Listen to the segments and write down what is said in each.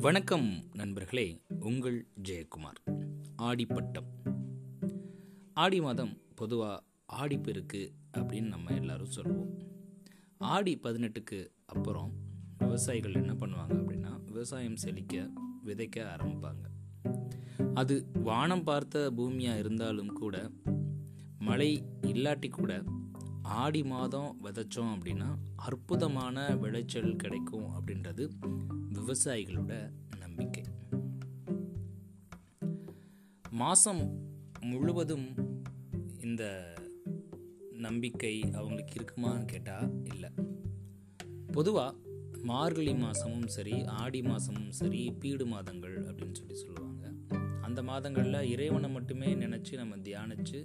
வணக்கம் நண்பர்களே உங்கள் ஜெயக்குமார். ஆடிப்பட்டம். ஆடி மாதம் பொதுவாக ஆடிப்பெருக்கு அப்படின்னு நம்ம எல்லாரும் சொல்லுவோம். ஆடி பதினெட்டுக்கு அப்புறம் விவசாயிகள் என்ன பண்ணுவாங்க அப்படின்னா விவசாயம் செழிக்க விதைக்க ஆரம்பிப்பாங்க. அது வானம் பார்த்த பூமியாக இருந்தாலும் கூட மழை இல்லாட்டி கூட ஆடி மாதம் விதைச்சோம் அப்படின்னா அற்புதமான விளைச்சல் கிடைக்கும் அப்படின்றது விவசாயிகளோட நம்பிக்கை. மாதம் முழுவதும் இந்த நம்பிக்கை அவங்களுக்கு இருக்குமான்னு கேட்டால் இல்லை. பொதுவாக மார்கழி மாதமும் சரி ஆடி மாதமும் சரி பீடு மாதங்கள் அப்படின்னு சொல்லி சொல்லுவாங்க. அந்த மாதங்களில் இறைவனை மட்டுமே நினச்சி நம்ம தியானித்து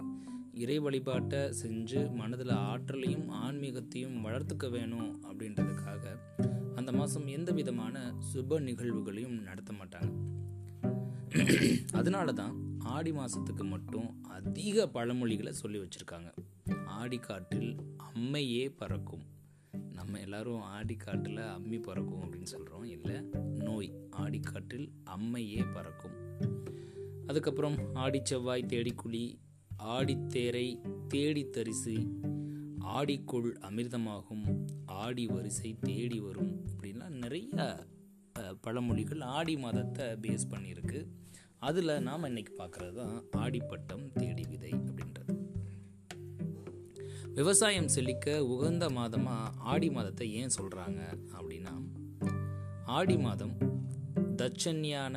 இறை வழிபாட்டை செஞ்சு மனதில் ஆற்றலையும் ஆன்மீகத்தையும் வளர்த்துக்க வேணும் அப்படின்றதுக்காக அந்த மாதம் எந்த விதமான சுப நிகழ்வுகளையும் நடத்த மாட்டாங்க. அதனால தான் ஆடி மாதத்துக்கு மட்டும் அதிக பழமொழிகளை சொல்லி வச்சுருக்காங்க. ஆடி காற்றில் அம்மையே பறக்கும். நம்ம எல்லாரும் ஆடி அம்மி பறக்கும் அப்படின்னு சொல்கிறோம் இல்லை நோய். ஆடி காற்றில் அம்மையே பறக்கும். அதுக்கப்புறம் ஆடி செவ்வாய் தேடிக்குழி ஆடித்தேரை தேடி தரிசு ஆடிக்குள் அமிர்தமாகும் ஆடி வரிசை தேடி வரும் அப்படின்லாம் நிறைய பழமொழிகள் ஆடி மாதத்தை பேஸ் பண்ணியிருக்கு. அதில் நாம் இன்னைக்கு பார்க்குறது தான் ஆடிப்பட்டம் தேடி விதை அப்படின்றது. விவசாயம் செழிக்க உகந்த மாதமாக ஆடி மாதத்தை ஏன் சொல்கிறாங்க அப்படின்னா ஆடி மாதம் தட்சண்யான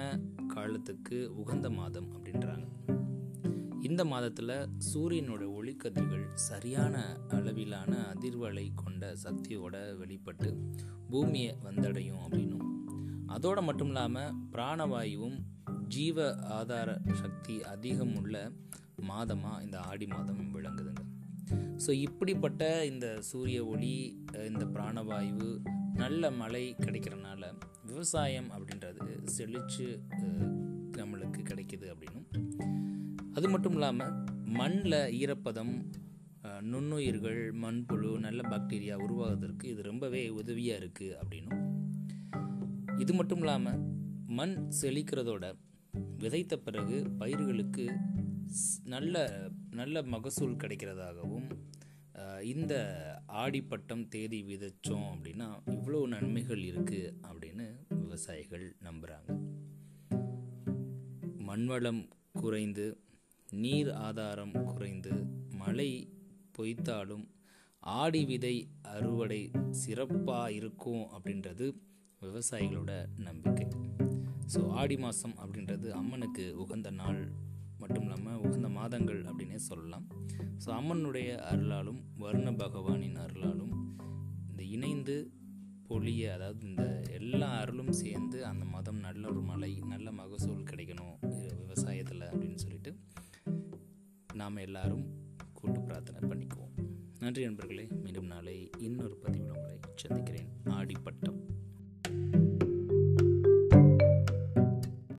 காலத்துக்கு உகந்த மாதம் அப்படின்றாங்க. இந்த மாதத்தில் சூரியனோட ஒளிக்கதிர்கள் சரியான அளவிலான அதிர்வலை கொண்ட சக்தியோட வெளிப்பட்டு பூமியை வந்தடையும் அப்படின்னும். அதோடு மட்டும் இல்லாமல் பிராணவாயுவும் ஜீவ ஆதார சக்தி அதிகம் உள்ள மாதமாக இந்த ஆடி மாதம் விளங்குதுங்க. ஸோ இப்படிப்பட்ட இந்த சூரிய ஒளி இந்த பிராணவாயு நல்ல மழை கிடைக்கிறனால விவசாயம் அப்படின்றது செழிச்சு நம்மளுக்கு கிடைக்கிது அப்படின்னும். அது மட்டும் இல்லாமல் மண்ணில் ஈரப்பதம் நுண்ணுயிர்கள் மண்புழு நல்ல பாக்டீரியா உருவாகிறதுக்கு இது ரொம்பவே உதவியாக இருக்குது அப்படின்னும் இது மட்டும் இல்லாமல் மண் செழிக்கிறதோட விதைத்த பிறகு பயிர்களுக்கு நல்ல நல்ல மகசூல் கிடைக்கிறதாகவும் இந்த ஆடிப்பட்டம் தேதி விதைச்சோம் அப்படின்னா இவ்வளோ நன்மைகள் இருக்குது அப்படின்னு விவசாயிகள் நம்புகிறாங்க மண்வளம் குறைந்து நீர் ஆதாரம் குறைந்து மழை பொய்த்தாலும் ஆடி விதை அறுவடை சிறப்பாக இருக்கும் அப்படின்றது விவசாயிகளோட நம்பிக்கை. ஸோ ஆடி மாதம் அப்படின்றது அம்மனுக்கு உகந்த நாள் மட்டும் இல்லாமல் உகந்த மாதங்கள் அப்படின்னே சொல்லலாம். ஸோ அம்மனுடைய அருளாலும் வர்ண பகவானின் அருளாலும் இந்த இணைந்து பொழிய அதாவது இந்த எல்லா அருளும் சேர்ந்து அந்த மதம் நல்ல ஒரு மழை நல்ல மகசூல் கிடைக்கணும். நாம் எல்லாரும் கூட்டு பிரார்த்தனை பண்ணிக்குவோம். நன்றி நண்பர்களே மீண்டும் நாளை இன்னொரு பதிவில் உங்களை சந்திக்கிறேன். ஆடிப்பட்டம்.